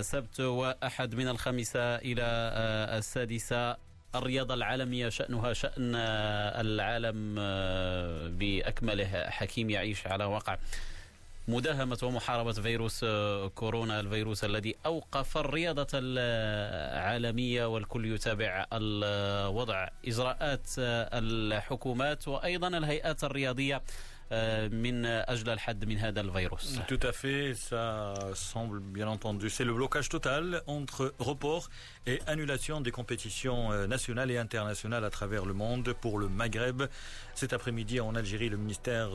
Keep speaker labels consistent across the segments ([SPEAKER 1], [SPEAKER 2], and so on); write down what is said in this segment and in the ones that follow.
[SPEAKER 1] سبت وأحد من الخامسة إلى السادسة الرياضة العالمية شأنها شأن العالم بأكمله. حكيم يعيش على وقع. مداهمة ومحاربة فيروس كورونا الفيروس الذي أوقف الرياضة العالمية والكل يتابع الوضع. إجراءات الحكومات وأيضا الهيئات الرياضية من أجل الحد من هذا الفيروس
[SPEAKER 2] Tout à fait, ça semble bien entendu. C'est le blocage total entre report et annulation des compétitions nationales et internationales à travers le monde pour le Maghreb. Cet après-midi en Algérie, le ministère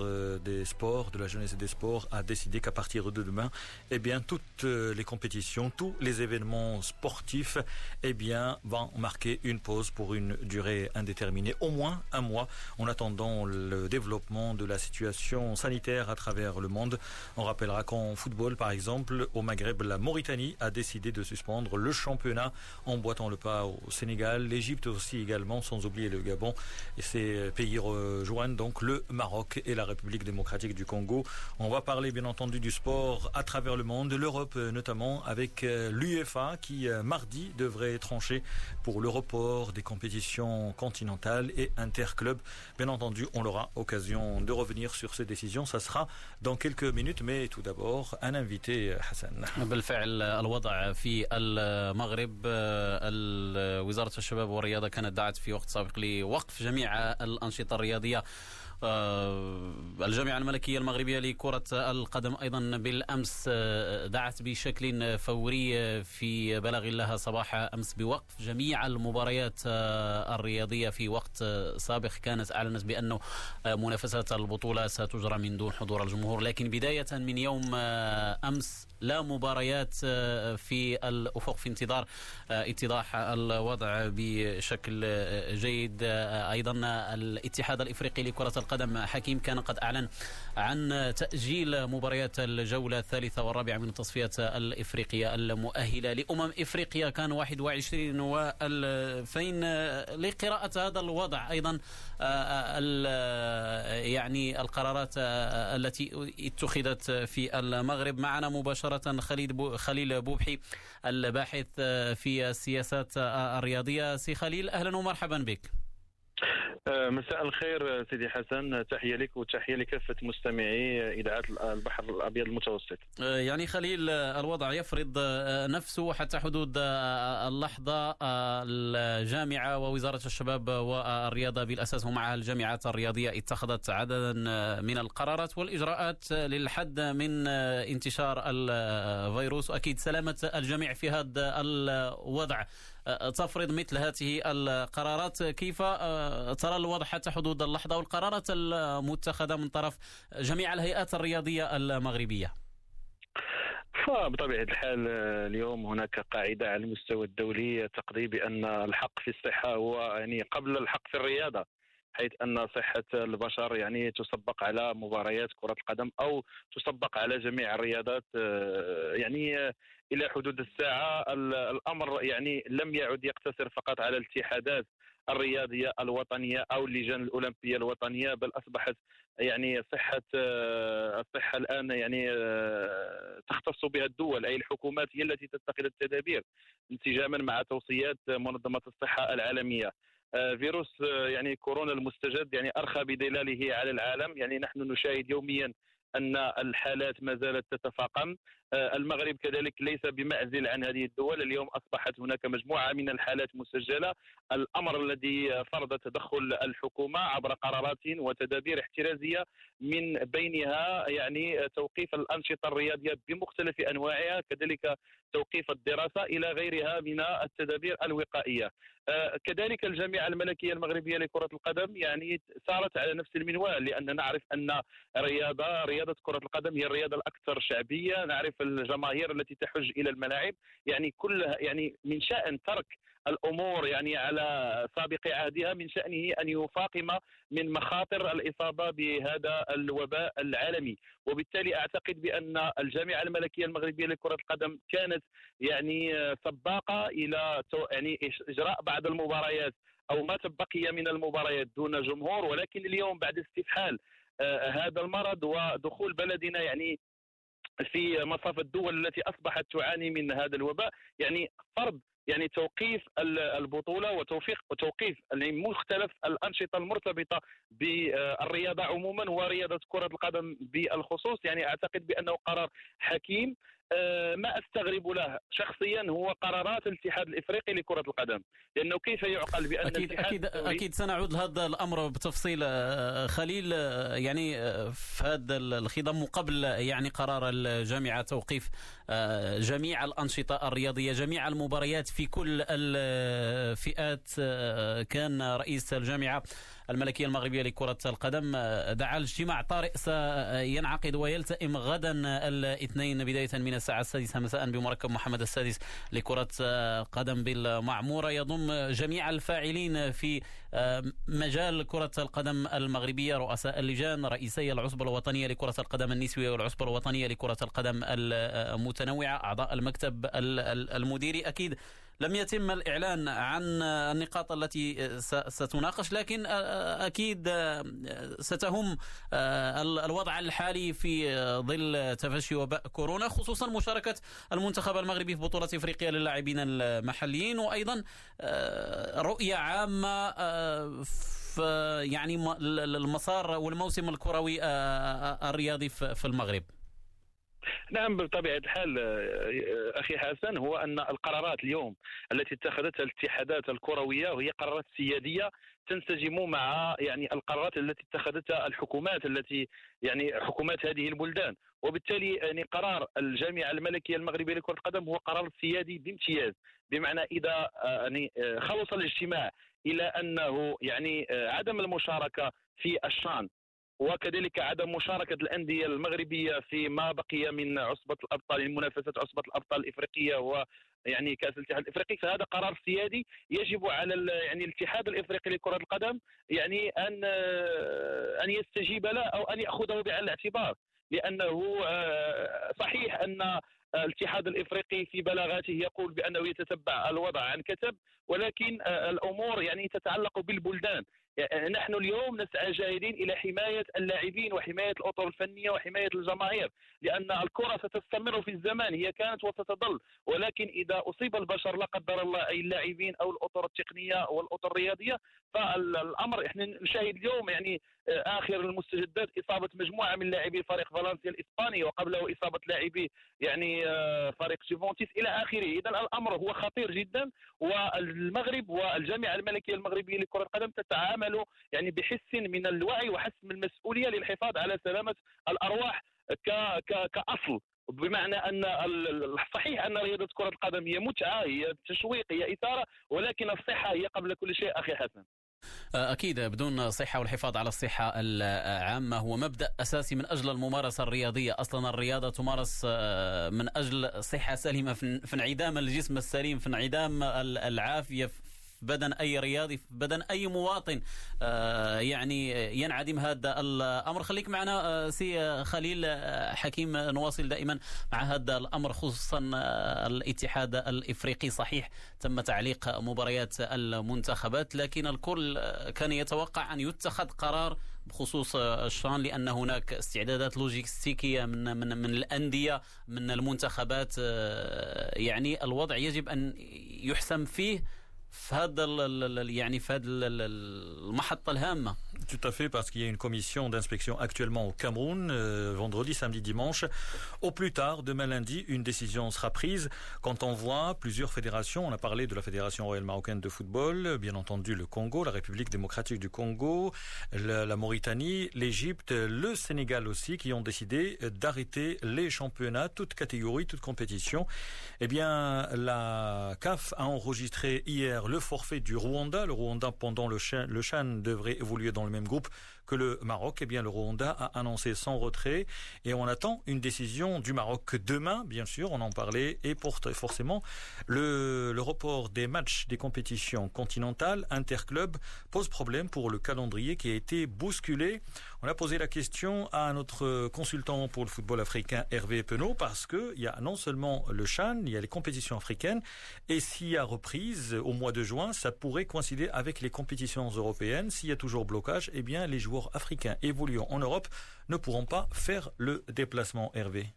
[SPEAKER 2] des Sports, de la Jeunesse et des Sports a décidé qu'à partir de demain, eh bien, toutes les compétitions, tous les événements sportifs, eh bien, vont marquer une pause pour une durée indéterminée, au moins un mois, en attendant le développement de la situation sanitaire à travers le monde. On rappellera qu'en football, par exemple, au Maghreb, la Mauritanie a décidé de suspendre le championnat en boitant le pas au Sénégal, l'Égypte aussi également, sans oublier le Gabon. Et ces pays rejoignent donc le Maroc et la République démocratique du Congo. On va parler bien entendu du sport à travers le monde, l'Europe notamment, avec l'UEFA qui mardi devrait trancher pour le report des compétitions continentales et interclubs. Bien entendu, on aura occasion de revenir sur ces décisions. Ça sera dans quelques minutes, mais tout d'abord, un invité, Hassan.
[SPEAKER 1] بالفعل الوضع في المغرب وزارة الشباب والرياضة كانت دعت في وقت سابق لوقف جميع الأنشطة الرياضية الجامعة الملكية المغربية لكرة القدم أيضا بالأمس دعت بشكل فوري في بلاغ لها صباح أمس بوقف جميع المباريات الرياضية في وقت سابق. كانت أعلنت بأنه منافسات البطولة ستجرى من دون حضور الجمهور. لكن بداية من يوم أمس لا مباريات في الأفق في انتظار اتضاح الوضع بشكل جيد. أيضا الاتحاد الإفريقي لكرة القدم حكيم كان قد أعلن عن تأجيل مباريات الجولة الثالثة والرابعة من التصفيات الإفريقية المؤهلة لأمم إفريقيا. كان 21 و2000 لقراءة هذا الوضع. أيضا يعني القرارات التي اتخذت في المغرب معنا مباشرة خليل خليل بوبحي الباحث في السياسات الرياضية. سي خليل أهلا ومرحبا بك.
[SPEAKER 3] مساء الخير سيدي حسن. تحية لك وتحية لكافة مستمعي إذاعة البحر الأبيض المتوسط.
[SPEAKER 1] يعني خليل الوضع يفرض نفسه حتى حدود اللحظة الجامعة ووزارة الشباب والرياضة بالأساس ومعها الجامعات الرياضية اتخذت عددا من القرارات والإجراءات للحد من انتشار الفيروس. وأكيد سلامة الجميع في هذا الوضع. تفرض مثل هذه القرارات كيف ترى الوضع حتى حدود اللحظة والقرارات المتخذة من طرف جميع الهيئات الرياضية المغربية؟
[SPEAKER 3] فبطبيعة الحال اليوم هناك قاعدة على المستوى الدولي تقضي بأن الحق في الصحة هو يعني قبل الحق في الرياضة. حيث أن صحة البشر يعني تسبق على مباريات كرة القدم أو تسبق على جميع الرياضات يعني إلى حدود الساعة. الأمر يعني لم يعد يقتصر فقط على الاتحادات الرياضية الوطنية أو اللجان الأولمبية الوطنية بل أصبحت يعني صحة الصحة الآن يعني تختص بها الدول أي الحكومات هي التي تتخذ التدابير انسجاما مع توصيات منظمة الصحة العالمية. فيروس يعني كورونا المستجد يعني أرخى بظلاله على العالم. يعني نحن نشاهد يوميا أن الحالات ما زالت تتفاقم. المغرب كذلك ليس بمعزل عن هذه الدول. اليوم أصبحت هناك مجموعة من الحالات مسجلة. الأمر الذي فرض تدخل الحكومة عبر قرارات وتدابير احترازية من بينها يعني توقيف الأنشطة الرياضية بمختلف أنواعها كذلك توقيف الدراسة إلى غيرها من التدابير الوقائية. كذلك الجامعة الملكية المغربية لكرة القدم يعني سارت على نفس المنوال لأن نعرف أن رياضة رياضة كرة القدم هي الرياضة الأكثر شعبية. نعرف الجماهير التي تحج إلى الملاعب. يعني كل يعني من شأن ترك الأمور يعني على سابق عهدها من شأنه أن يفاقم من مخاطر الإصابة بهذا الوباء العالمي. وبالتالي أعتقد بأن الجامعة الملكية المغربية لكرة القدم كانت يعني سباقة إلى يعني إجراء بعض المباريات أو ما تبقي من المباريات دون جمهور. ولكن اليوم بعد استفحال آه، هذا المرض ودخول بلدنا يعني في مصاف الدول التي أصبحت تعاني من هذا الوباء. يعني فرض يعني توقيف البطولة وتوفيق وتوقيف يعني مختلف الأنشطة المرتبطة بالرياضة عموما ورياضة كرة القدم بالخصوص. يعني أعتقد بأنه قرار حكيم. ما أستغرب له شخصيا هو قرارات الاتحاد الإفريقي لكرة القدم. لأنه كيف يعقل بأن
[SPEAKER 1] أكيد أكيد أكيد سنعود لهذا الأمر بتفصيل آه، خليل آه، يعني في هذا الخضم قبل يعني قرار الجامعة توقيف جميع الأنشطة الرياضية جميع المباريات في كل الفئات كان رئيس الجامعة الملكية المغربية لكرة القدم دعا الاجتماع طارئ سينعقد ويلتئم غدا الاثنين بداية من الساعة السادسة. مساء بمركب محمد السادس لكرة قدم بالمعمورة. يضم جميع الفاعلين في مجال كرة القدم المغربية رؤساء اللجان رئيسي العصبة الوطنية لكرة القدم النسوية والعصبة الوطنية لكرة القدم المتنوعة أعضاء المكتب المديري. أكيد لم يتم الإعلان عن النقاط التي ستناقش لكن أكيد ستهم الوضع الحالي في ظل تفشي وباء كورونا خصوصا مشاركة المنتخب المغربي في بطولة إفريقيا للاعبين المحليين وأيضا رؤية عامة في يعني المسار والموسم الكروي الرياضي في المغرب.
[SPEAKER 3] نعم بطبيعه الحال آه، أخي حسن هو أن القرارات اليوم التي اتخذتها الاتحادات الكروية وهي قرارات سيادية تنسجم مع يعني القرارات التي اتخذتها الحكومات التي يعني حكومات هذه البلدان. وبالتالي يعني قرار الجامعة الملكية المغربية لكرة القدم هو قرار سيادي بامتياز بمعنى إذا آه، يعني آه، خلص الاجتماع إلى أنه يعني عدم المشاركة في الشأن. وكذلك عدم مشاركة الأندية المغربية في ما بقي من عصبة الأبطال من منافسة عصبة الأبطال الإفريقية و يعني كأس الاتحاد الإفريقي. فهذا قرار سيادي يجب على يعني الاتحاد الإفريقي لكرة القدم يعني أن أن يستجيب له أو أن يأخذه بعين الاعتبار لأنه آه، صحيح أن الاتحاد الإفريقي في بلاغاته يقول بأنه يتتبع الوضع عن كتب ولكن آه، الأمور يعني تتعلق بالبلدان. نحن اليوم نسعى جاهدين إلى حماية اللاعبين وحماية الأطر الفنية وحماية الجماهير لأن الكرة ستستمر في الزمان هي كانت وستظل. ولكن إذا أصيب البشر لا قدر الله أي اللاعبين أو الأطر التقنية والاطر الرياضية فالأمر إحنا نشاهد اليوم يعني آه، آخر المستجدات إصابة مجموعة من لاعبي فريق فالنسيا الإسباني وقبله إصابة لاعبي يعني آه، فريق جيفونتيس إلى آخره. إذا الأمر هو خطير جدا والمغرب والجامعة الملكية المغربية لكرة القدم تتعامل يعني بحس من الوعي وحس من المسؤولية للحفاظ على سلامة الأرواح كأصل. بمعنى أن صحيح أن رياضة كرة القدم هي متعة هي تشويق هي إثارة ولكن الصحة هي قبل كل شيء أخي حسن.
[SPEAKER 1] أكيد بدون صحة والحفاظ على الصحة العامة هو مبدأ أساسي من أجل الممارسة الرياضية. أصلا الرياضة تمارس آه، من أجل صحة سليمة في انعدام الجسم السليم في انعدام العافية بدن أي رياضي في بدن أي مواطن آه، يعني ينعدم هذا الأمر. خليك معنا آه، سي خليل آه، حكيم نواصل دائما مع هذا الأمر خصوصا الاتحاد الإفريقي. صحيح تم تعليق مباريات المنتخبات لكن الكل كان يتوقع أن يتخذ قرار بخصوص الشان لأن هناك استعدادات لوجستيكية من من من الأندية من المنتخبات يعني الوضع يجب أن يحسم فيه. في هذا يعني في هذه المحطة الهامة.
[SPEAKER 2] Tout à fait, parce qu'il y a une commission d'inspection actuellement au Cameroun, euh, vendredi, samedi, dimanche. Au plus tard, demain lundi, une décision sera prise quand on voit plusieurs fédérations. On a parlé de la Fédération royale marocaine de football, bien entendu le Congo, la République démocratique du Congo, la, Mauritanie, l'Égypte, le Sénégal aussi, qui ont décidé d'arrêter les championnats, toutes catégories, toutes compétitions. Eh bien, la CAF a enregistré hier le forfait du Rwanda. Le Rwanda, pendant le Chan devrait évoluer dans le même groupe que le Maroc. Eh bien, le Rwanda a annoncé son retrait et on attend une décision du Maroc demain, bien sûr, on en parlait, et pour forcément le, report des matchs des compétitions continentales interclubs pose problème pour le calendrier qui a été bousculé. On a posé la question à notre consultant pour le football africain Hervé Penaud parce que il y a non seulement le Chan, il y a les compétitions africaines et s'il y a reprise au mois de juin, ça pourrait coïncider avec les compétitions européennes. S'il y a toujours blocage, eh bien les joueurs africains évoluant en Europe ne pourront pas faire le déplacement Hervé.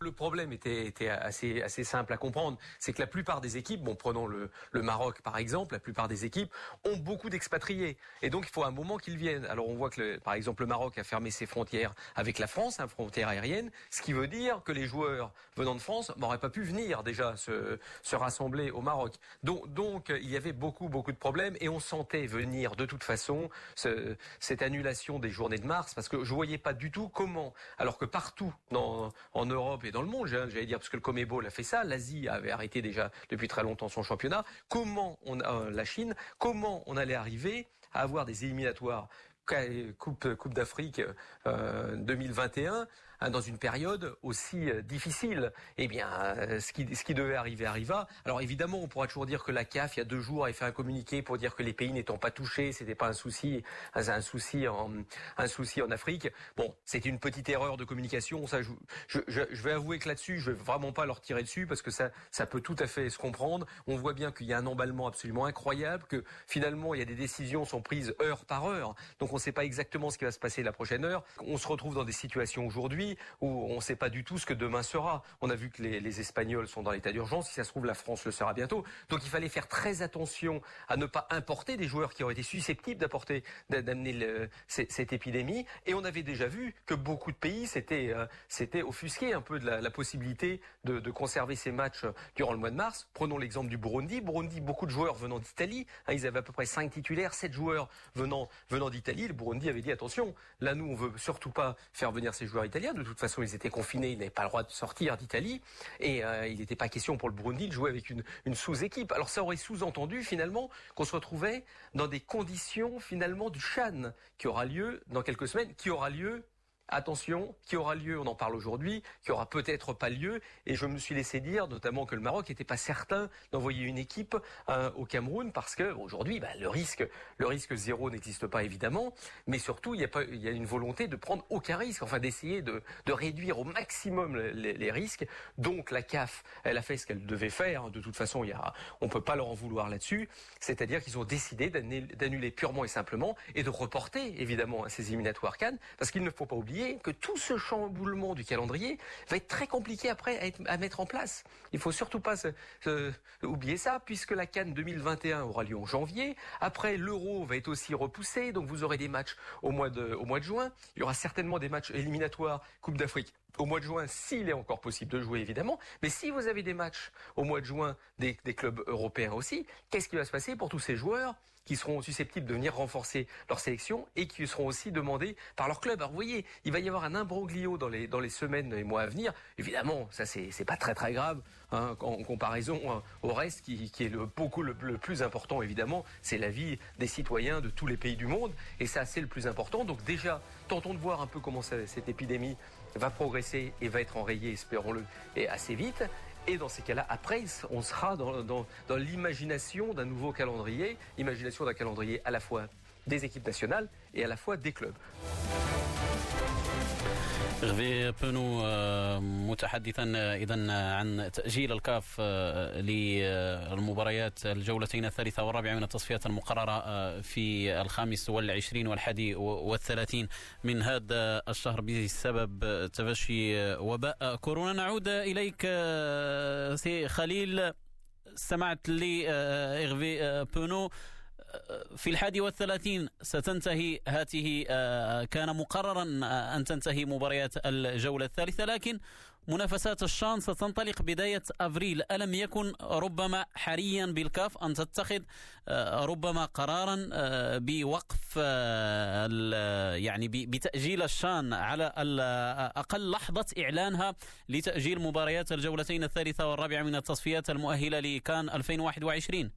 [SPEAKER 4] Le problème était, assez, simple à comprendre, c'est que la plupart des équipes, bon prenons le, Maroc par exemple, la plupart des équipes ont beaucoup d'expatriés et donc il faut un moment qu'ils viennent. Alors on voit que par exemple le Maroc a fermé ses frontières avec la France, hein, frontière aérienne, ce qui veut dire que les joueurs venant de France n'auraient pas pu venir déjà se, se rassembler au Maroc. Donc, il y avait beaucoup beaucoup de problèmes et on sentait venir de toute façon ce, cette annulation des journées de mars parce que je voyais pas du tout comment, alors que partout en Europe dans le monde, j'allais dire, parce que le Comebol a fait ça, l'Asie avait arrêté déjà depuis très longtemps son championnat. Comment on, euh, la Chine, comment on allait arriver à avoir des éliminatoires Coupe, coupe d'Afrique euh, 2021 Hein, dans une période aussi euh, difficile. Eh bien, euh, ce qui, ce qui devait arriver arriva. Alors évidemment, on pourra toujours dire que la CAF, il y a deux jours, a fait un communiqué pour dire que les pays n'étant pas touchés, c'était pas un souci, un souci en, un souci en Afrique. Bon, c'était une petite erreur de communication. Ça, je vais avouer que là-dessus, je vais vraiment pas leur tirer dessus parce que ça, ça peut tout à fait se comprendre. On voit bien qu'il y a un emballement absolument incroyable, que finalement, il y a des décisions sont prises heure par heure. Donc, on ne sait pas exactement ce qui va se passer la prochaine heure. On se retrouve dans des situations aujourd'hui où on ne sait pas du tout ce que demain sera. On a vu que les, Espagnols sont dans l'état d'urgence. Si ça se trouve, la France le sera bientôt. Donc il fallait faire très attention à ne pas importer des joueurs qui auraient été susceptibles d'apporter, d'amener cette épidémie. Et on avait déjà vu que beaucoup de pays s'étaient, euh, offusqués un peu de la, possibilité de, conserver ces matchs durant le mois de mars. Prenons l'exemple du Burundi. Burundi, beaucoup de joueurs venant d'Italie. Hein, ils avaient à peu près 5 titulaires, 7 joueurs venant, venant d'Italie. Le Burundi avait dit attention, là nous on veut surtout pas faire venir ces joueurs italiens de toute façon, ils étaient confinés, ils n'avaient pas le droit de sortir d'Italie. Et euh, il n'était pas question pour le Burundi de jouer avec une, une sous-équipe. Alors ça aurait sous-entendu finalement qu'on se retrouvait dans des conditions finalement du Chan qui aura lieu dans quelques semaines, qui aura lieu attention, qui aura lieu, on en parle aujourd'hui, qui aura peut-être pas lieu. Et je me suis laissé dire, notamment que le Maroc n'était pas certain d'envoyer une équipe euh, au Cameroun parce que aujourd'hui, bah, le risque, le risque zéro n'existe pas évidemment, mais surtout il y a une volonté de prendre aucun risque, enfin d'essayer de, réduire au maximum les, risques. Donc la CAF, elle a fait ce qu'elle devait faire. De toute façon, il y a, on peut pas leur en vouloir là-dessus. C'est-à-dire qu'ils ont décidé d'annuler purement et simplement et de reporter évidemment ces éliminatoires Cannes parce qu'il ne faut pas oublier que tout ce chamboulement du calendrier va être très compliqué après à, mettre en place. Il faut surtout pas oublier ça, puisque la Cannes 2021 aura lieu en janvier. Après, l'Euro va être aussi repoussé, donc vous aurez des matchs au mois de, juin. Il y aura certainement des matchs éliminatoires Coupe d'Afrique au mois de juin, s'il est encore possible de jouer évidemment, mais si vous avez des matchs au mois de juin des clubs européens aussi, qu'est-ce qui va se passer pour tous ces joueurs? Qui seront susceptibles de venir renforcer leur sélection et qui seront aussi demandés par leur club. Alors vous voyez, il va y avoir un imbroglio dans les, dans les semaines et mois à venir. Évidemment, ça c'est, pas très très grave hein, en comparaison hein, au reste qui, qui est le, beaucoup le, plus important évidemment, c'est la vie des citoyens de tous les pays du monde et ça c'est le plus important. Donc déjà, tentons de voir un peu comment cette épidémie va progresser et va être enrayée, espérons-le, et assez vite. Et dans ces cas-là, après, on sera dans, l'imagination d'un nouveau calendrier, imagination d'un calendrier à la fois des équipes nationales et à la fois des clubs.
[SPEAKER 1] غفي بونو متحدثا اذا عن تأجيل الكاف للمباريات الجولتين الثالثة والرابعة من التصفيات المقررة في الخامس والعشرين والحادي والثلاثين من هذا الشهر بسبب تفشي وباء كورونا. نعود إليك سي خليل. سمعت لي إغفي بونو في الحادي والثلاثين ستنتهي هذه كان مقررا أن تنتهي مباريات الجولة الثالثة لكن منافسات الشان ستنطلق بداية أفريل. ألم يكن ربما حريا بالكاف أن تتخذ ربما قرارا بوقف يعني بتأجيل الشان على أقل لحظة إعلانها لتأجيل مباريات الجولتين الثالثة والرابعة من التصفيات المؤهلة لكان 2021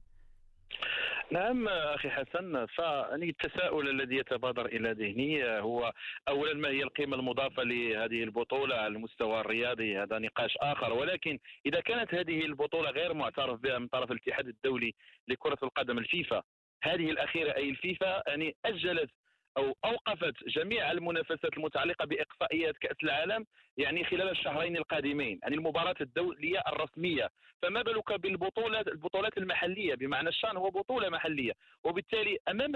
[SPEAKER 3] نعم أخي حسن فأني التساؤل الذي يتبادر إلى ذهني هو اولا ما هي القيمة المضافة لهذه البطولة على المستوى الرياضي؟ هذا نقاش آخر. ولكن إذا كانت هذه البطولة غير معترف بها من طرف الاتحاد الدولي لكرة القدم الفيفا هذه الأخيرة أي الفيفا يعني أجلت أو أوقفت جميع المنافسات المتعلقة بإقصائيات كأس العالم يعني خلال الشهرين القادمين يعني المباراة الدولية الرسمية. فما بالك بالبطولات البطولات المحلية؟ بمعنى الشأن هو بطولة محلية وبالتالي أمام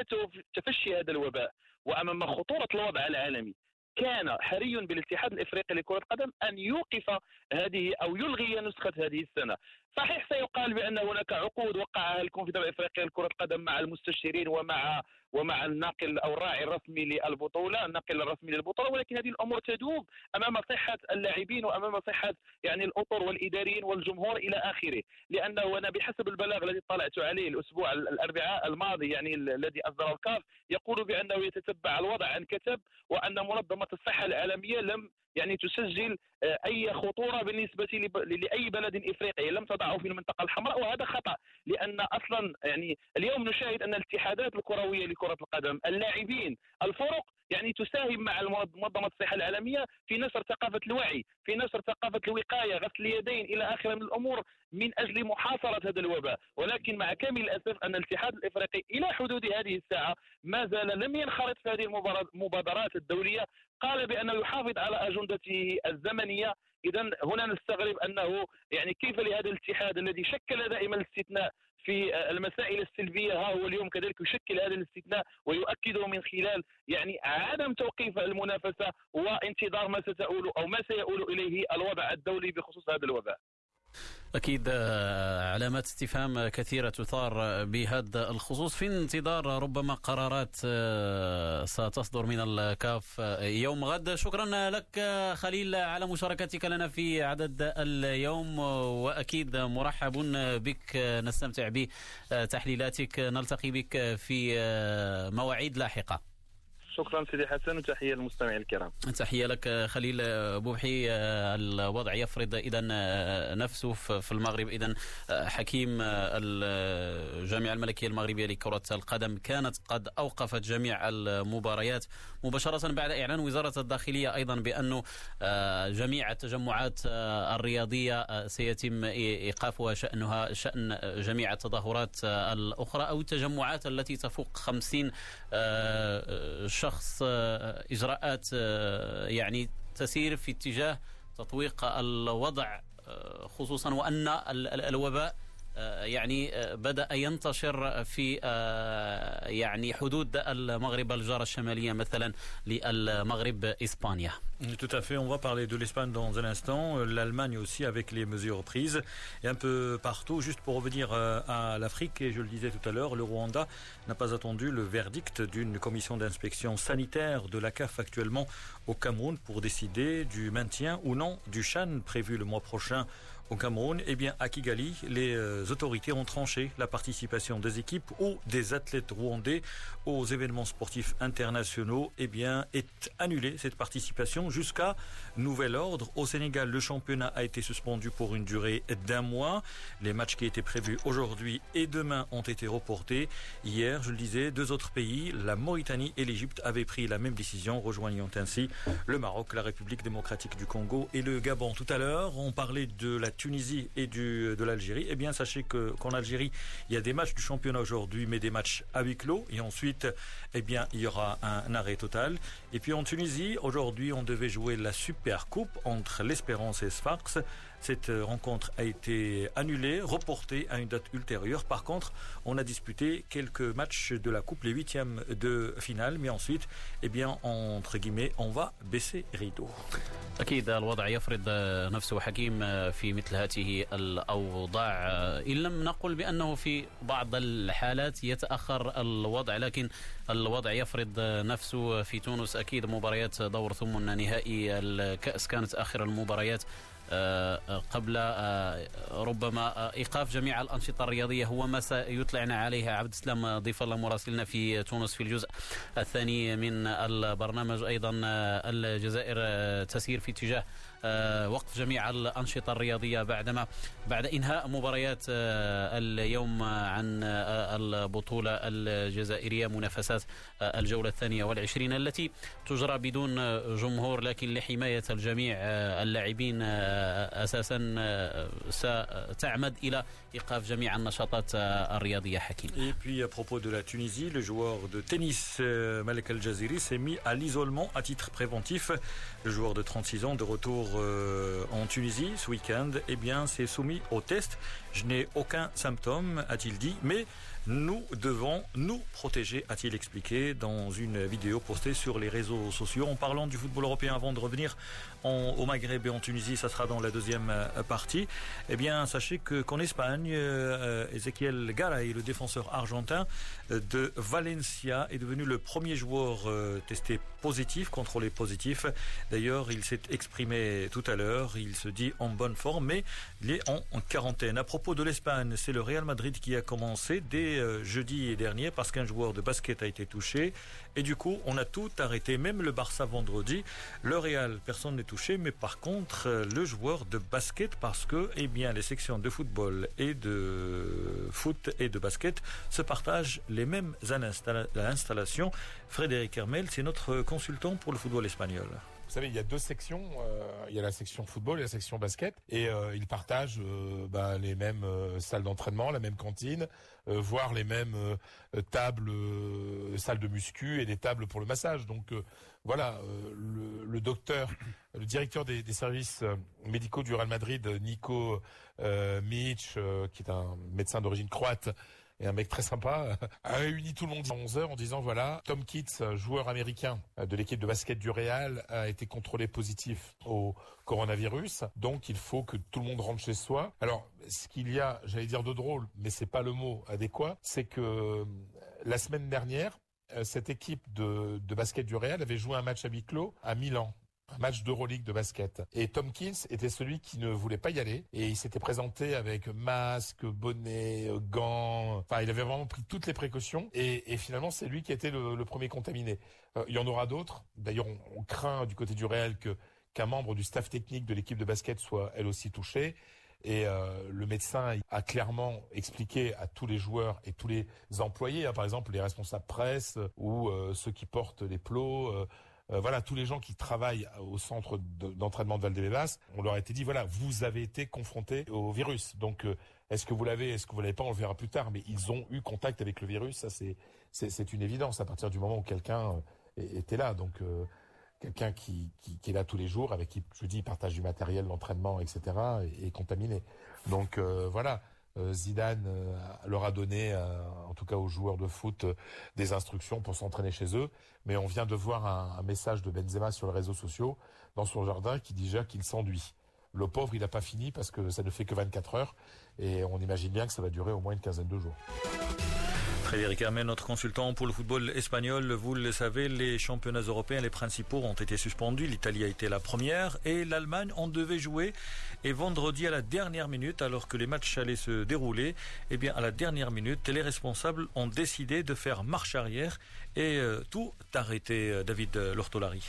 [SPEAKER 3] تفشي هذا الوباء وأمام خطورة الوضع العالمي كان حري بالاتحاد الإفريقي لكرة القدم أن يوقف هذه أو يلغي نسخة هذه السنة. صحيح سيقال بأن هناك عقود وقعها الكونفدراليه الافريقيه لكرة القدم مع المستشيرين ومع ومع الناقل أو الراعي الرسمي للبطولة الناقل الرسمي للبطولة ولكن هذه الأمور تدوب أمام صحة اللاعبين وأمام صحة يعني الأطر والإداريين والجمهور إلى آخره. لأنه أنا بحسب البلاغ الذي اطلعت عليه الأسبوع الأربعاء الماضي يعني الذي اصدره الكاف يقول بأنه يتتبع الوضع عن كتب وأن منظمة الصحة العالمية لم يعني تسجل آه، أي خطورة بالنسبة لأي بلد إفريقي لم تضعه في المنطقة الحمراء وهذا خطأ لأن أصلا يعني اليوم نشاهد أن الاتحادات الكروية لكرة القدم اللاعبين الفرق يعني تساهم مع منظمة الصحة العالمية في نشر ثقافة الوعي، في نشر ثقافة الوقاية، غسل اليدين إلى اخره من الأمور من أجل محاصرة هذا الوباء، ولكن مع كامل الأسف أن الاتحاد الإفريقي إلى حدود هذه الساعة ما زال لم ينخرط في هذه المبادرات الدولية، قال بأنه يحافظ على أجندته الزمنية. اذا هنا نستغرب أنه يعني كيف لهذا الاتحاد الذي شكل دائما الاستثناء في المسائل السلبية ها هو اليوم كذلك يشكل هذا الاستثناء ويؤكده من خلال يعني عدم توقيف المنافسة وانتظار ما ستؤول أو ما سيؤول إليه الوضع الدولي بخصوص هذا الوباء.
[SPEAKER 1] أكيد آه، علامات استفهام كثيرة تثار بهذا الخصوص. في انتظار ربما قرارات آه، ستصدر من الكاف آه، يوم غد. شكرا لك خليل على مشاركتك لنا في عدد اليوم. وأكيد مرحب بك. نستمتع بتحليلاتك. نلتقي بك في مواعيد لاحقة.
[SPEAKER 3] شكرا سيدي حسن وتحية للمستمعين الكرام.
[SPEAKER 1] تحية لك خليل بوبحي الوضع يفرض اذا نفسه في المغرب. اذا حكيم الجامعة الملكية المغربية لكرة القدم كانت قد أوقفت جميع المباريات مباشرة بعد إعلان وزارة الداخلية أيضا بانه جميع التجمعات الرياضية سيتم إيقافها شأنها شأن جميع التظاهرات الأخرى أو التجمعات التي تفوق 50 شخص آه، إجراءات آه، يعني تسير في اتجاه تطويق الوضع آه، خصوصا وأن الوباء يعني بدا ينتشر في يعني حدود المغرب الجاره الشماليه مثلا للمغرب اسبانيا
[SPEAKER 2] Tout à fait, on va parler de l'Espagne dans un instant, l'Allemagne aussi avec les mesures prises et un peu partout. Juste pour revenir euh, à l'Afrique, et je le disais tout à l'heure, le Rwanda n'a pas attendu le verdict d'une commission d'inspection sanitaire de la CAF actuellement au Cameroun pour décider du maintien ou non du Chan prévu le mois prochain au Cameroun, eh bien, à Kigali, les euh, autorités ont tranché la participation des équipes ou des athlètes rwandais aux événements sportifs internationaux. Eh est annulée cette participation jusqu'à nouvel ordre. Au Sénégal, le championnat a été suspendu pour une durée d'un mois. Les matchs qui étaient prévus aujourd'hui et demain ont été reportés. Hier, je le disais, deux autres pays, la Mauritanie et l'Égypte, avaient pris la même décision, rejoignant ainsi le Maroc, la République démocratique du Congo et le Gabon. Tout à l'heure, on parlait de la Tunisie et du, de l'Algérie, eh bien sachez que qu'en Algérie, il y a des matchs du championnat aujourd'hui, mais des matchs à huis clos. Et ensuite, eh bien, il y aura un, arrêt total. Et puis en Tunisie, aujourd'hui, on devait jouer la Super Coupe entre l'Espérance et Sfax. Cette euh, rencontre a été annulée, reportée à une date ultérieure. Par contre, on a disputé quelques matchs de la Coupe, les huitièmes de finale, mais ensuite, eh bien, entre guillemets, on va baisser rideau.
[SPEAKER 1] أكيد الوضع يفرض نفسه حكيم في مثل هذه الأوضاع إن لم نقل بأنه في بعض الحالات يتأخر الوضع لكن الوضع يفرض نفسه في تونس أكيد مباريات دور ثم نهائي الكأس كانت آخر المباريات آه، آه، قبل آه، ربما إيقاف جميع الأنشطة الرياضية هو ما سيطلعنا عليها. عبد السلام ضيف الله مراسلنا في تونس في الجزء الثاني من البرنامج. أيضا الجزائر تسير في اتجاه وقف جميع الأنشطة الرياضية بعدما بعد إنهاء مباريات اليوم عن البطولة الجزائرية منافسات الجولة الثانية والعشرين التي تجرى بدون جمهور. لكن لحماية الجميع اللاعبين أساسا ستعمد إلى إيقاف جميع النشاطات الرياضية. حكيم.
[SPEAKER 2] Et puis à propos de la Tunisie, le joueur de tennis Malek Al-Jaziri s'est mis à l'isolement à titre préventif. Le joueur de 36 ans de retour euh, en Tunisie ce week-end, eh bien, s'est soumis au test. Je n'ai aucun symptôme, a-t-il dit, mais nous devons nous protéger, a-t-il expliqué dans une vidéo postée sur les réseaux sociaux. En parlant du football européen, avant de revenir au Maghreb et en Tunisie, ça sera dans la deuxième euh, partie. Eh bien, sachez que qu'en Espagne, euh, Ezequiel Garay, le défenseur argentin de Valencia, est devenu le premier joueur euh, testé positif, contrôlé positif. D'ailleurs, il s'est exprimé tout à l'heure. Il se dit en bonne forme, mais il est en, quarantaine. À propos de l'Espagne, c'est le Real Madrid qui a commencé dès euh, jeudi dernier parce qu'un joueur de basket a été touché. Et du coup, on a tout arrêté, même le Barça vendredi. Le Real, personne n'est mais par contre, euh, le joueur de basket, parce que, eh bien, les sections de football et de foot et de basket se partagent les mêmes installa installations. Frédéric Hermel, c'est notre consultant pour le football espagnol.
[SPEAKER 5] Savez, il y a deux sections. Euh, il y a la section football et la section basket. Et euh, ils partagent euh, bah, les mêmes salles d'entraînement, la même cantine, voire les mêmes tables, salles de muscu et des tables pour le massage. Donc voilà, le, le, docteur, le directeur des, des services médicaux du Real Madrid, Nico Mitch, qui est un médecin d'origine croate, et un mec très sympa, a réuni tout le monde à 11h en disant voilà, Tom Kitts, joueur américain de l'équipe de basket du Real, a été contrôlé positif au coronavirus, donc il faut que tout le monde rentre chez soi. Alors, ce qu'il y a, j'allais dire de drôle, mais c'est pas le mot adéquat, c'est que la semaine dernière, cette équipe de, de basket du Real avait joué un match à huis clos à Milan match d'Euroleague de basket. Et Tomkins était celui qui ne voulait pas y aller. Et il s'était présenté avec masque, bonnet, gants. Enfin, il avait vraiment pris toutes les précautions. Et, finalement, c'est lui qui été le, le premier contaminé. Euh, il y en aura d'autres. D'ailleurs, on, craint du côté du réel que qu'un membre du staff technique de l'équipe de basket soit elle aussi touchée. Et euh, le médecin a clairement expliqué à tous les joueurs et tous les employés, hein, par exemple les responsables presse ou euh, ceux qui portent les plots, euh, voilà, tous les gens qui travaillent au centre d'entraînement de, de Valdebebas, on leur a été dit, voilà, vous avez été confrontés au virus. Donc, euh, est-ce que vous l'avez, est-ce que vous l'avez pas, on le verra plus tard. Mais ils ont eu contact avec le virus, ça c'est une évidence à partir du moment où quelqu'un euh, était là. Donc, quelqu'un qui, qui, est là tous les jours, avec qui, je dis, partage du matériel, l'entraînement, etc., est, contaminé. Donc, voilà. Euh, Zidane euh, leur a donné, euh, en tout cas aux joueurs de foot, des instructions pour s'entraîner chez eux. Mais on vient de voir un, un, message de Benzema sur les réseaux sociaux, dans son jardin, qui dit déjà qu'il s'enduit. Le pauvre, il n'a pas fini parce que ça ne fait que 24 heures. Et on imagine bien que ça va durer au moins une quinzaine de jours.
[SPEAKER 2] Frédéric Hermé, notre consultant pour le football espagnol. Vous le savez, les championnats européens, les principaux, ont été suspendus. L'Italie a été la première et l'Allemagne en devait jouer. Et vendredi, à la dernière minute, alors que les matchs allaient se dérouler, eh bien, à la dernière minute, les responsables ont décidé de faire marche arrière et euh, tout arrêter, David Lortolari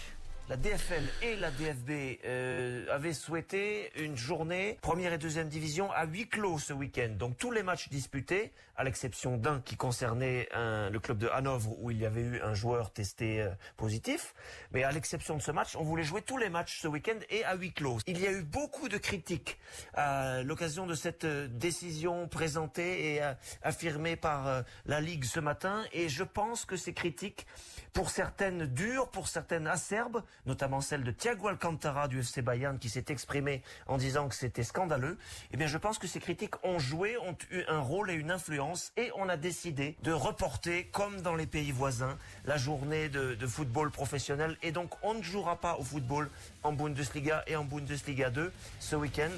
[SPEAKER 6] la DFL et la DFB euh, avaient souhaité une journée première et deuxième division à huis clos ce week-end. Donc tous les matchs disputés, à l'exception d'un qui concernait un, le club de Hanovre où il y avait eu un joueur testé euh, positif. Mais à l'exception de ce match, on voulait jouer tous les matchs ce week-end et à huis clos. Il y a eu beaucoup de critiques à l'occasion de cette décision présentée et euh, affirmée par la Ligue ce matin. Et je pense que ces critiques, pour certaines dures, pour certaines acerbes, notamment celle de Thiago Alcantara du FC Bayern qui s'est exprimé en disant que c'était scandaleux, eh bien je pense que ces critiques ont joué, ont eu un rôle et une influence et on a décidé de reporter, comme dans les pays voisins, la journée de, de football professionnel. Et donc on ne jouera pas au football en Bundesliga et en Bundesliga 2 ce week-end.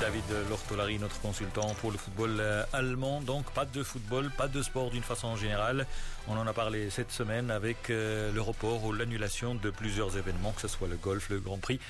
[SPEAKER 2] David Lortolari, notre consultant pour le football euh, allemand. Donc pas de football, pas de sport d'une façon générale. On en a parlé cette semaine avec euh, le report ou l'annulation de plusieurs événements, que ce soit le golf, le Grand Prix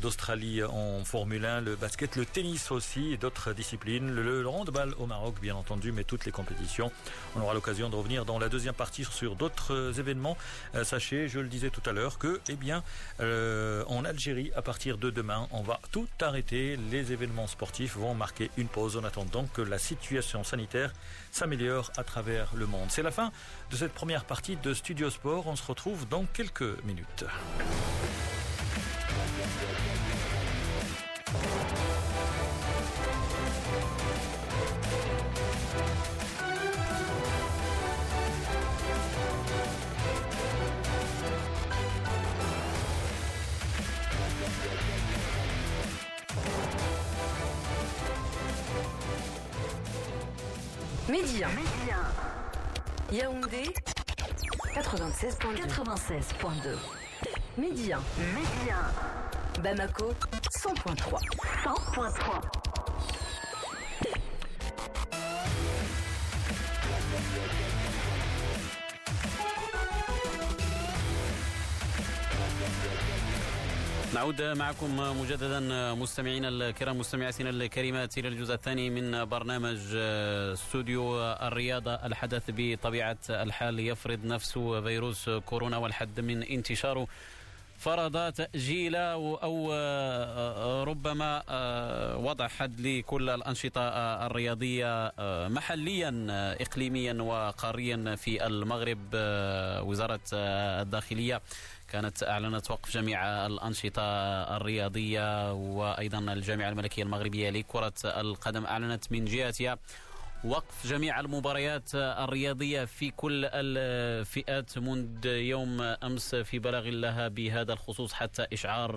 [SPEAKER 2] d'Australie en Formule 1, le basket, le tennis aussi et d'autres disciplines, le, le handball au Maroc bien entendu, mais toutes les compétitions. On aura l'occasion de revenir dans la deuxième partie sur d'autres événements. Euh, sachez, je le disais tout à l'heure, que eh bien, euh, en Algérie, à partir de demain, on va tout arrêter. Les événements sportifs vont marquer une pause en attendant que la situation sanitaire s'améliore à travers le monde. C'est la fin de cette première partie de Studio Sport. On se retrouve dans quelques minutes.
[SPEAKER 7] Média. Yaoundé 96.2. 96.2. Média. Média. Bamako 100.3. 100.3.
[SPEAKER 1] نعود معكم مجددا مستمعينا الكرام مستمعاتنا الكريمات إلى الجزء الثاني من برنامج استوديو الرياضة الحدث بطبيعة الحال. يفرض نفسه فيروس كورونا والحد من انتشاره فرض تأجيل أو ربما وضع حد لكل الأنشطة الرياضية محليا إقليميا وقاريا في المغرب وزارة الداخلية. كانت أعلنت وقف جميع الأنشطة الرياضية وأيضا الجامعة الملكية المغربية لكرة القدم أعلنت من جهتها وقف جميع المباريات الرياضية في كل الفئات منذ يوم أمس في بلاغ لها بهذا الخصوص حتى إشعار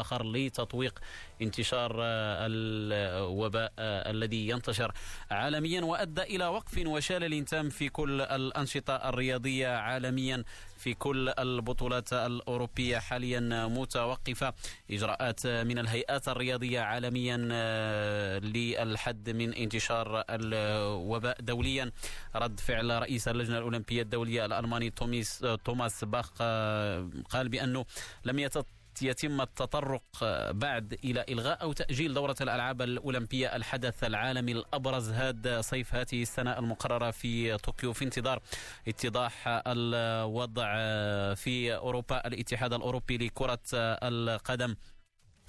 [SPEAKER 1] آخر لتطويق انتشار الوباء الذي ينتشر عالميا وأدى إلى وقف وشلل تام في كل الأنشطة الرياضية عالميا في كل البطولات الأوروبية. حاليا متوقفة إجراءات من الهيئات الرياضية عالميا للحد من انتشار الوباء. دوليا رد فعل رئيس اللجنة الأولمبية الدولية الألماني توميس توماس باخ قال بأنه لم يتط يتم التطرق بعد إلى إلغاء أو تأجيل دورة الألعاب الأولمبية الحدث العالمي الأبرز. هذا صيف هذه السنة المقررة في طوكيو في انتظار اتضاح الوضع في أوروبا الاتحاد الأوروبي لكرة القدم.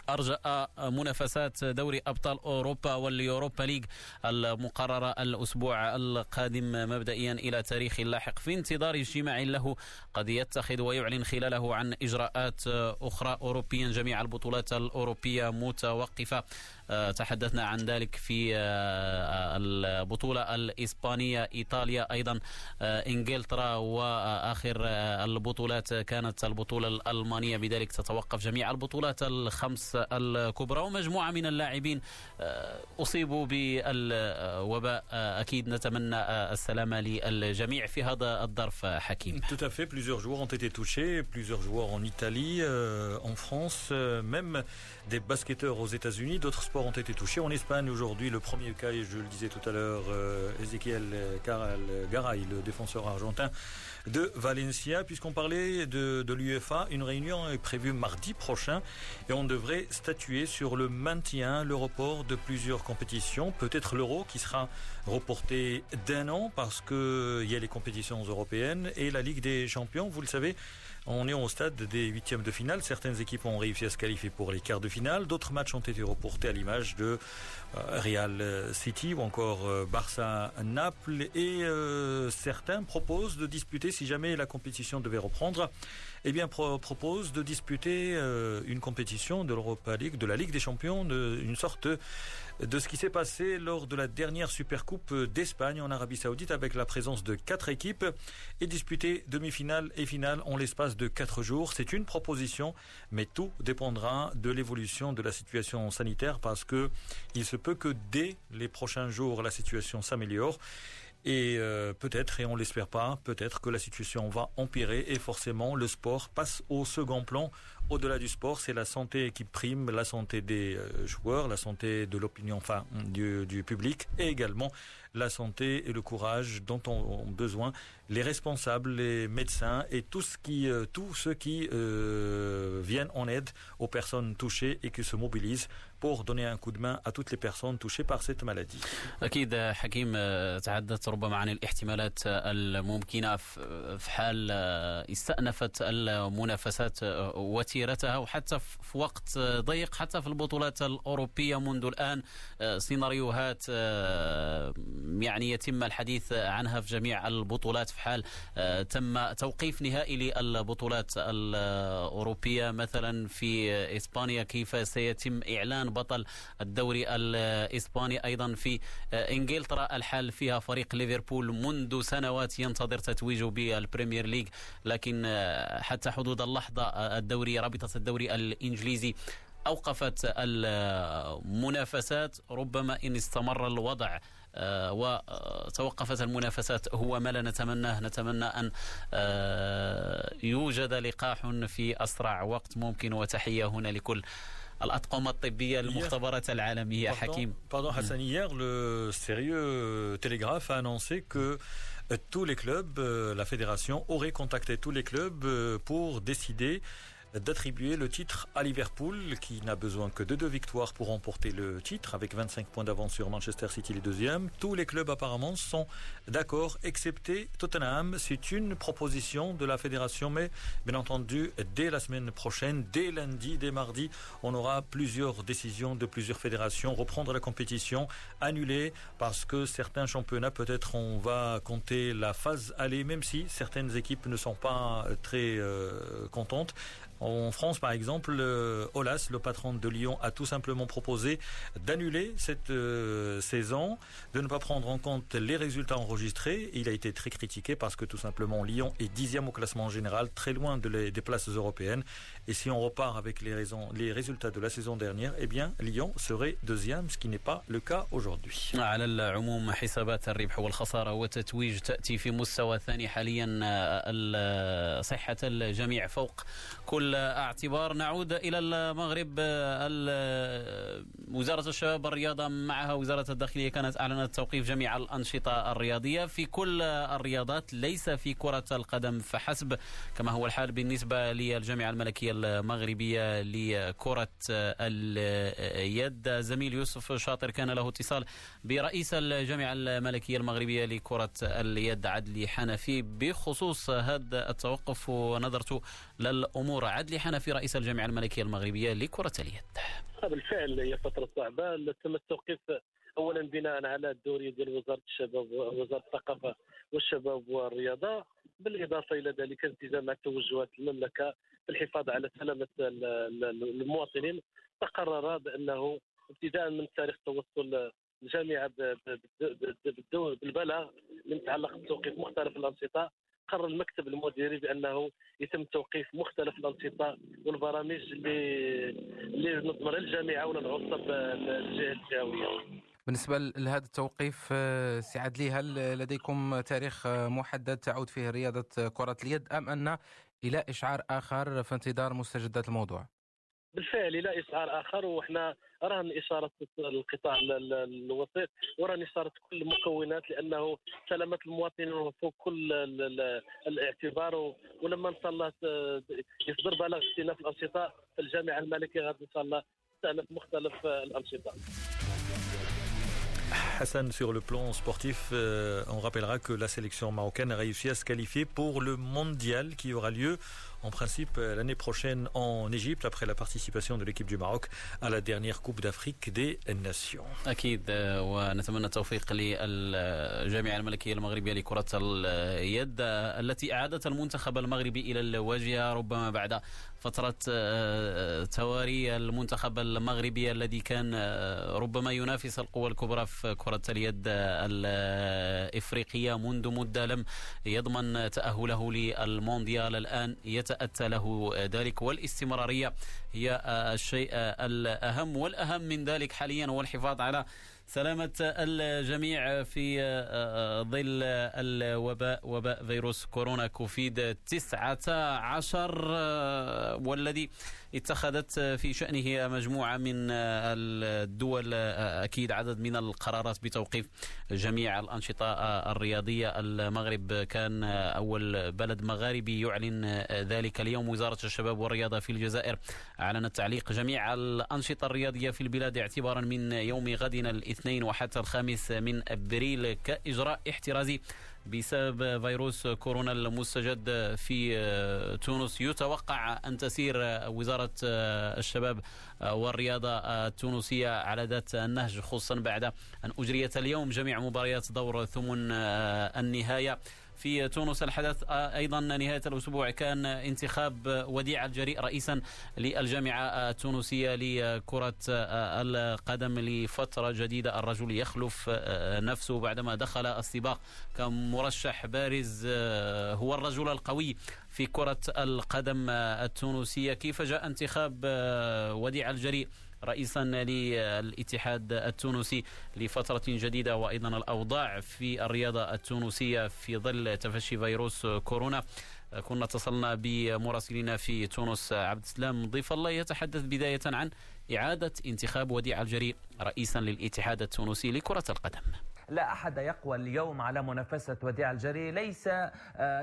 [SPEAKER 1] أرجأ منافسات دوري أبطال أوروبا واليوروبا ليج المقررة الأسبوع القادم مبدئيا إلى تاريخ لاحق. في انتظار اجتماع له قد يتخذ ويعلن خلاله عن إجراءات أخرى أوروبيا. جميع البطولات الأوروبية متوقفة. تحدثنا عن ذلك في البطولة الإسبانية إيطاليا أيضا. إنجلترا وآخر البطولات كانت البطولة الألمانية. بذلك تتوقف جميع البطولات الخمس الكبرى ومجموعة من اللاعبين أصيبوا بالوباء أكيد نتمنى السلامة للجميع في هذا الظرف حكيم
[SPEAKER 2] Tout à fait, plusieurs joueurs ont été touchés, plusieurs joueurs en Italie, euh, en France, euh, même des basketteurs aux États-Unis, d'autres sports ont été touchés. En Espagne, aujourd'hui, le premier cas, et je le disais tout à l'heure, euh, Ezequiel Garay, le défenseur argentin de Valencia. Puisqu'on parlait de, de l'UEFA, une réunion est prévue mardi prochain et on devrait statuer sur le maintien, le report de plusieurs compétitions. Peut-être l'Euro qui sera reporté d'un an parce qu'il y a les compétitions européennes et la Ligue des Champions, vous le savez, on est au stade des huitièmes de finale. Certaines équipes ont réussi à se qualifier pour les quarts de finale. D'autres matchs ont été reportés à l'image de euh, Real City ou encore euh, Barça-Naples. Et euh, certains proposent de disputer, si jamais la compétition devait reprendre, eh bien, pro propose de disputer euh, une compétition de l'Europa League, de la Ligue des Champions, de, une sorte de ce qui s'est passé lors de la dernière Supercoupe d'Espagne en Arabie Saoudite avec la présence de quatre équipes et disputer demi-finale et finale en l'espace de quatre jours. C'est une proposition, mais tout dépendra de l'évolution de la situation sanitaire parce que il se peut que dès les prochains jours la situation s'améliore. Et euh, peut-être, et on l'espère pas, peut-être que la situation va empirer et forcément le sport passe au second plan au-delà du sport, c'est la santé qui prime, la santé des euh, joueurs, la santé de l'opinion, enfin du, du public, et également la santé et le courage dont ont, besoin les responsables, les médecins et tout ce qui, euh, tous ceux qui euh, viennent en aide aux personnes touchées et qui se mobilisent pour donner un coup de main à toutes les personnes touchées par cette maladie.
[SPEAKER 1] أكيد حكيم تحدث ربما عن الاحتمالات الممكنة في حال استأنفت المنافسات وتيرتها وحتى في وقت ضيق حتى في البطولات الأوروبية منذ الآن سيناريوهات يعني يتم الحديث عنها في جميع البطولات في حال تم توقيف نهائي للبطولات الأوروبية. مثلا في إسبانيا كيف سيتم إعلان بطل الدوري الإسباني أيضا في إنجلترا. الحال فيها فريق ليفربول منذ سنوات ينتظر تتويجه بال Premier League لكن حتى حدود اللحظة الدوري رابطة الدوري الإنجليزي. أوقفت المنافسات. ربما إن استمر الوضع وتوقفت المنافسات هو ما لا نتمناه. نتمنى أن يوجد لقاح في أسرع وقت ممكن وتحية هنا لكل الأطقم الطبية المختبرات العالمية. حكيم.
[SPEAKER 2] Pardon Hassan, hier le sérieux Télégraphe a annoncé que tous les clubs, la fédération aurait contacté tous les clubs pour décider d'attribuer le titre à Liverpool, qui n'a besoin que de deux victoires pour remporter le titre, avec 25 points d'avance sur Manchester City, les deuxièmes. Tous les clubs apparemment sont d'accord, excepté Tottenham. C'est une proposition de la fédération, mais bien entendu, dès la semaine prochaine, dès lundi, dès mardi, on aura plusieurs décisions de plusieurs fédérations. Reprendre la compétition, annuler, parce que certains championnats, peut-être on va compter la phase aller, même si certaines équipes ne sont pas très euh, contentes. En France, par exemple, Olas, le patron de Lyon, a tout simplement proposé d'annuler cette euh, saison, de ne pas prendre en compte les résultats enregistrés. Il a été très critiqué parce que tout simplement Lyon est dixième au classement général, très loin des places européennes. Et si on repart avec les, les résultats de la saison dernière, eh bien Lyon serait deuxième, ce qui n'est pas le cas aujourd'hui.
[SPEAKER 1] على العموم حسابات الربح والخسارة وتتويج تأتي في مستوى ثاني حاليا صحة الجميع فوق كل اعتبار نعود إلى المغرب. وزارة الشباب والرياضة معها وزارة الداخلية كانت أعلنت توقيف جميع الأنشطة الرياضية في كل الرياضات ليس في كرة القدم فحسب كما هو الحال بالنسبة للجامعة الملكية المغربية لكرة اليد. زميل يوسف شاطر كان له اتصال برئيس الجامعة الملكية المغربية لكرة اليد عدلي حنفي. بخصوص هذا التوقف ونظرت للأمور. عدلي حنفي رئيس الجامعة الملكية المغربية لكرة اليد.
[SPEAKER 8] بالفعل هي فترة صعبة. تم التوقيف اولا بناء على الدوريه ديال وزارة الشباب وزارة الثقافة والشباب والرياضة بالإضافة إلى ذلك التزام مع توجهات المملكة في الحفاظ على سلامة المواطنين. تقرر بأنه ابتداء من تاريخ توصل الجامعة بالبلاغ من يتعلق بتوقيف مختلف الأنشطة. قرر المكتب المديري بأنه يتم توقيف مختلف الأنشطة والبرامج اللي اللي نظمها الجامعة ولا العصب الجهة الجهويه.
[SPEAKER 9] بالنسبة لهذا التوقيف سي عدلي هل لديكم تاريخ محدد تعود فيه رياضة كرة اليد أم أن إلى إشعار آخر في انتظار مستجدات الموضوع؟
[SPEAKER 8] بالفعل إلى إشعار آخر وحنا رهن إشارة القطاع الوسيط ورهن إشارة كل المكونات لأنه سلامة المواطنين فوق كل الاعتبار ولما إن شاء الله يصدر بلاغ استئناف الأنشطة الجامعة الملكية غادي إن شاء الله تستأنف مختلف الأنشطة.
[SPEAKER 2] Hassan, sur le plan sportif, euh, on rappellera que la sélection marocaine a réussi à se qualifier pour le mondial qui aura lieu en principe l'année prochaine en Égypte après la participation de l'équipe du Maroc à la dernière Coupe d'Afrique des Nations.
[SPEAKER 1] أكيد ونتمنى التوفيق للجامعة الملكية المغربية لكرة اليد التي أعادت المنتخب المغربي إلى الواجهة ربما بعد فترة تواري المنتخب المغربي الذي كان ربما ينافس القوى الكبرى في كرة اليد الإفريقية منذ مدة لم يضمن تأهله للمونديال الآن يتأتى له ذلك والاستمرارية هي الشيء الأهم والأهم من ذلك حاليا هو الحفاظ على سلامة الجميع في ظل الوباء وباء فيروس كورونا كوفيد 19 والذي اتخذت في شأنه مجموعة من الدول أكيد عدد من القرارات بتوقيف جميع الأنشطة الرياضية. المغرب كان أول بلد مغاربي يعلن ذلك اليوم. وزارة الشباب والرياضة في الجزائر أعلنت تعليق جميع الأنشطة الرياضية في البلاد اعتبارا من يوم غدنا الاثنين وحتى الخامس من أبريل كإجراء احترازي بسبب فيروس كورونا المستجد في تونس. يتوقع أن تسير وزارة الشباب والرياضة التونسية على ذات النهج خصوصا بعد أن أجريت اليوم جميع مباريات دور ثمن النهاية. في تونس الحدث أيضا نهاية الأسبوع كان انتخاب وديع الجريء رئيسا للجامعة التونسية لكرة القدم لفترة جديدة. الرجل يخلف نفسه بعدما دخل السباق كمرشح بارز هو الرجل القوي في كرة القدم التونسية. كيف جاء انتخاب وديع الجريء؟ رئيسا للاتحاد التونسي لفترة جديدة وأيضا الأوضاع في الرياضة التونسية في ظل تفشي فيروس كورونا. كنا اتصلنا بمراسلنا في تونس عبد السلام ضيف الله يتحدث بداية عن إعادة انتخاب وديع الجريء رئيسا للاتحاد التونسي لكرة القدم.
[SPEAKER 10] لا أحد يقوى اليوم على منافسة وديع الجري. ليس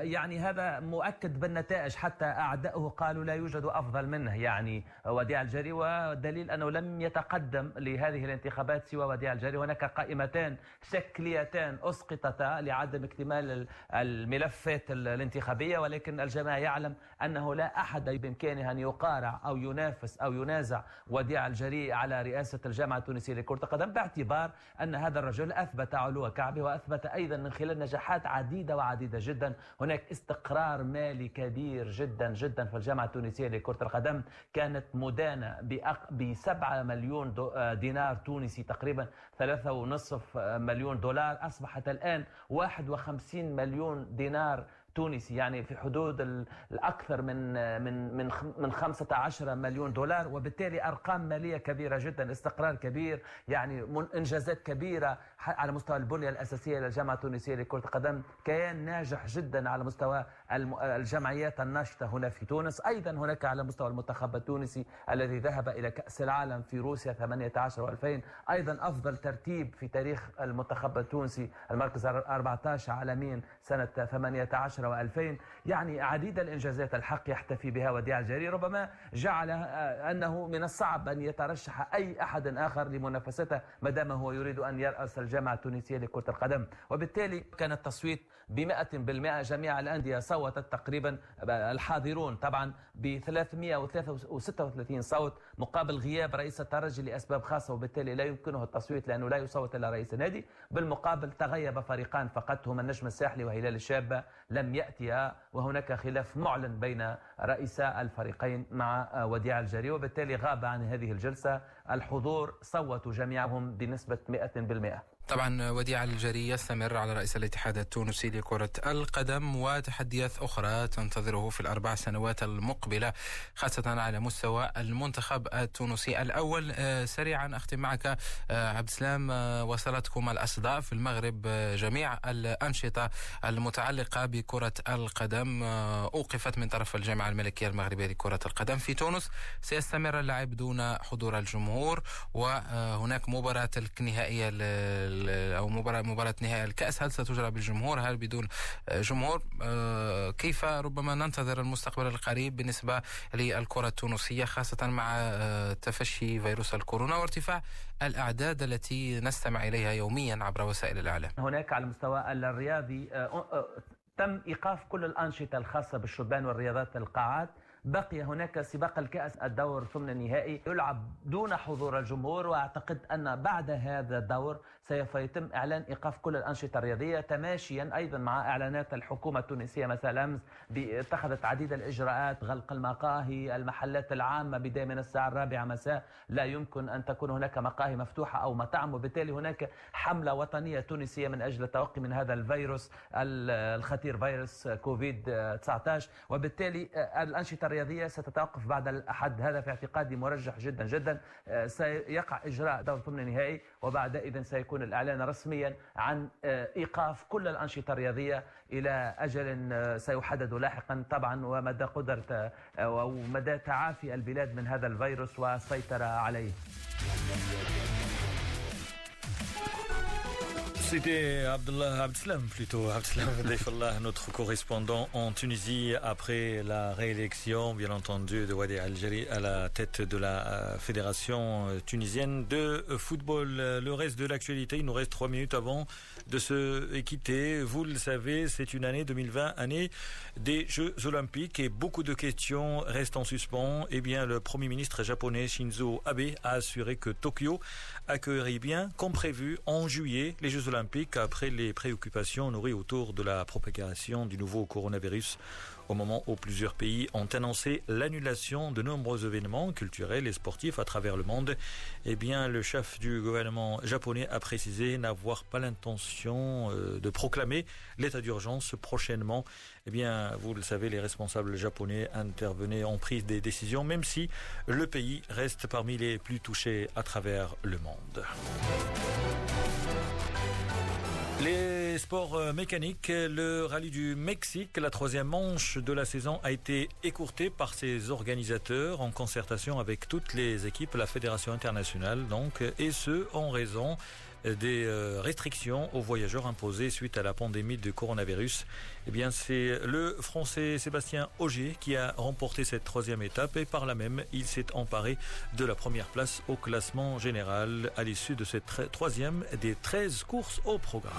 [SPEAKER 10] يعني هذا مؤكد بالنتائج حتى أعداؤه قالوا لا يوجد أفضل منه يعني وديع الجري. والدليل أنه لم يتقدم لهذه الانتخابات سوى وديع الجري. هناك قائمتان شكليتان أسقطتا لعدم اكتمال الملفات الانتخابية ولكن الجميع يعلم أنه لا أحد بإمكانه أن يقارع أو ينافس أو ينازع وديع الجري على رئاسة الجامعة التونسية لكرة القدم باعتبار أن هذا الرجل أثبت علو كعبة وأثبت أيضا من خلال نجاحات عديدة وعديدة جدا. هناك استقرار مالي كبير جدا جدا في الجامعة التونسية لكرة القدم. كانت مدانة بسبعة مليون دينار تونسي تقريبا ثلاثة ونصف مليون دولار. أصبحت الآن 51 مليون دينار تونسي يعني في حدود الأكثر من من من من 15 مليون دولار وبالتالي أرقام مالية كبيرة جدا استقرار كبير يعني إنجازات كبيرة على مستوى البنية الأساسية للجامعة التونسية لكرة القدم كيان ناجح جدا على مستوى الجمعيات الناشطة هنا في تونس. أيضا هناك على مستوى المنتخب التونسي الذي ذهب إلى كأس العالم في روسيا 18 و2000 أيضا أفضل ترتيب في تاريخ المنتخب التونسي المركز 14 عالميا سنة 18 و2000 يعني عديد الإنجازات الحق يحتفي بها وديع الجري ربما جعل أنه من الصعب أن يترشح أي أحد آخر لمنافسته ما دام هو يريد أن يرأس الجامعة التونسية لكرة القدم. وبالتالي كان التصويت بمئة بالمئة. جميع الأندية صوتت تقريبا الحاضرون طبعا ب 336 صوت مقابل غياب رئيس الترجي لأسباب خاصة. وبالتالي لا يمكنه التصويت لأنه لا يصوت إلا رئيس النادي بالمقابل تغيب فريقان فقط هما النجم الساحلي وهلال الشابة لم يأتيا وهناك خلاف معلن بين رئيسا الفريقين مع وديع الجري وبالتالي غاب عن هذه الجلسة. الحضور صوتوا جميعهم بنسبة 100%
[SPEAKER 9] طبعا وديع الجري يستمر على رئيس الاتحاد التونسي لكرة القدم وتحديات أخرى تنتظره في الأربع سنوات المقبلة خاصة على مستوى المنتخب التونسي. الأول سريعا أختم معك عبد السلام وصلتكم الأصداء في المغرب جميع الأنشطة المتعلقة بكرة القدم أوقفت من طرف الجامعة الملكية المغربية لكرة القدم في تونس. سيستمر اللعب دون حضور الجمهور وهناك مباراة النهائية أو مباراه مباراة نهائي الكأس هل ستجرى بالجمهور؟ هل بدون جمهور؟ كيف ربما ننتظر المستقبل القريب بالنسبة للكرة التونسية خاصة مع تفشي فيروس الكورونا وارتفاع الأعداد التي نستمع إليها يوميا عبر وسائل الإعلام؟
[SPEAKER 10] هناك على المستوى الرياضي تم إيقاف كل الأنشطة الخاصة بالشبان والرياضات القاعات. بقي هناك سباق الكأس الدور ثمن النهائي يلعب دون حضور الجمهور وأعتقد أن بعد هذا الدور سوف يتم إعلان إيقاف كل الأنشطة الرياضية تماشيا أيضا مع إعلانات الحكومة التونسية. مثلا اتخذت عديد الإجراءات غلق المقاهي المحلات العامة بداية من الساعة الرابعة مساء. لا يمكن أن تكون هناك مقاهي مفتوحة أو مطاعم وبالتالي هناك حملة وطنية تونسية من أجل التوقي من هذا الفيروس الخطير فيروس كوفيد 19 وبالتالي الأنشطة الرياضية ستتوقف بعد الأحد. هذا في اعتقادي مرجح جدا جدا. آه، سيقع إجراء دور ثمن النهائي وبعد إذن سيكون الإعلان رسميا عن آه، إيقاف كل الأنشطة الرياضية إلى أجل آه، سيحدد لاحقا طبعا ومدى قدرة أو مدى تعافي البلاد من هذا الفيروس والسيطرة عليه.
[SPEAKER 2] C'était Abdullah Abdeslam, plutôt Abdeslam Deifallah, notre correspondant en Tunisie après la réélection, bien entendu, de Wadi Al-Jari à la tête de la euh, fédération euh, tunisienne de football. Le reste de l'actualité, il nous reste trois minutes avant de se quitter. Vous le savez, c'est une année 2020, année des Jeux Olympiques et beaucoup de questions restent en suspens. Eh bien, le Premier ministre japonais Shinzo Abe a assuré que Tokyo accueillerait bien, comme prévu, en juillet, les Jeux Olympiques après les préoccupations nourries autour de la propagation du nouveau coronavirus au moment où plusieurs pays ont annoncé l'annulation de nombreux événements culturels et sportifs à travers le monde. Eh bien, le chef du gouvernement japonais a précisé n'avoir pas l'intention euh, de proclamer l'état d'urgence prochainement. Eh bien, vous le savez, les responsables japonais intervenaient en prise des décisions, même si le pays reste parmi les plus touchés à travers le monde. Les sports euh, mécaniques, le rallye du Mexique, la troisième manche de la saison a été écourtée par ses organisateurs en concertation avec toutes les équipes, la fédération internationale donc, et ce en raison des euh, restrictions aux voyageurs imposées suite à la pandémie de coronavirus. Eh bien, c'est le Français Sébastien Auger qui a remporté cette troisième étape et par là même, il s'est emparé de la première place au classement général à l'issue de cette troisième des 13 courses au programme.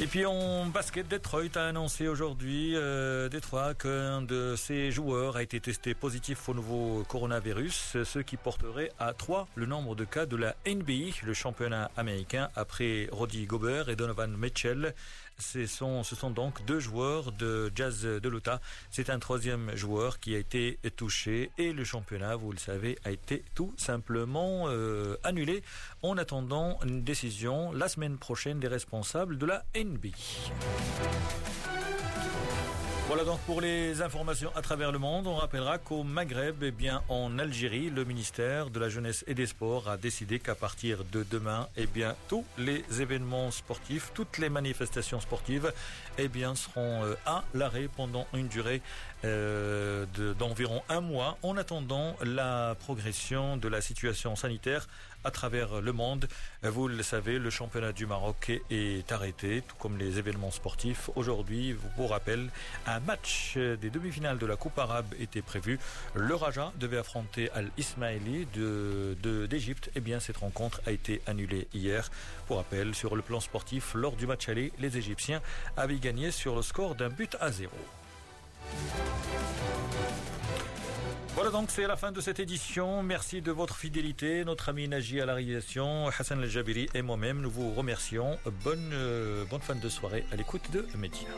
[SPEAKER 2] Et puis en basket, Detroit a annoncé aujourd'hui, euh, Detroit, qu'un de ses joueurs a été testé positif au nouveau coronavirus, ce qui porterait à 3 le nombre de cas de la NBA, le championnat américain, après Roddy Gobert et Donovan Mitchell. Ce sont, donc deux joueurs de Jazz de l'Utah. C'est un troisième joueur qui a été touché et le championnat, vous le savez, a été tout simplement euh, annulé en attendant une décision la semaine prochaine des responsables de la NBA. Voilà donc pour les informations à travers le monde. On rappellera qu'au Maghreb, eh bien en Algérie, le ministère de la Jeunesse et des Sports a décidé qu'à partir de demain, eh bien tous les événements sportifs, toutes les manifestations sportives, eh seront euh, à l'arrêt pendant une durée euh, d'environ un mois en attendant la progression de la situation sanitaire à travers le monde. Vous le savez, le championnat du Maroc est arrêté, tout comme les événements sportifs. Aujourd'hui, pour rappel, un match des demi-finales de la Coupe arabe était prévu. Le Raja devait affronter Al-Ismaili d'Égypte. Eh bien, cette rencontre a été annulée hier. Pour rappel, sur le plan sportif, lors du match aller, les Égyptiens avaient gagné sur le score d'un but à zéro. Voilà donc c'est la fin de cette édition. Merci de votre fidélité. Notre ami Naji à la réalisation, Hassan El Jabiri et moi-même, nous vous remercions. Bonne, euh, bonne fin de soirée à l'écoute de Média.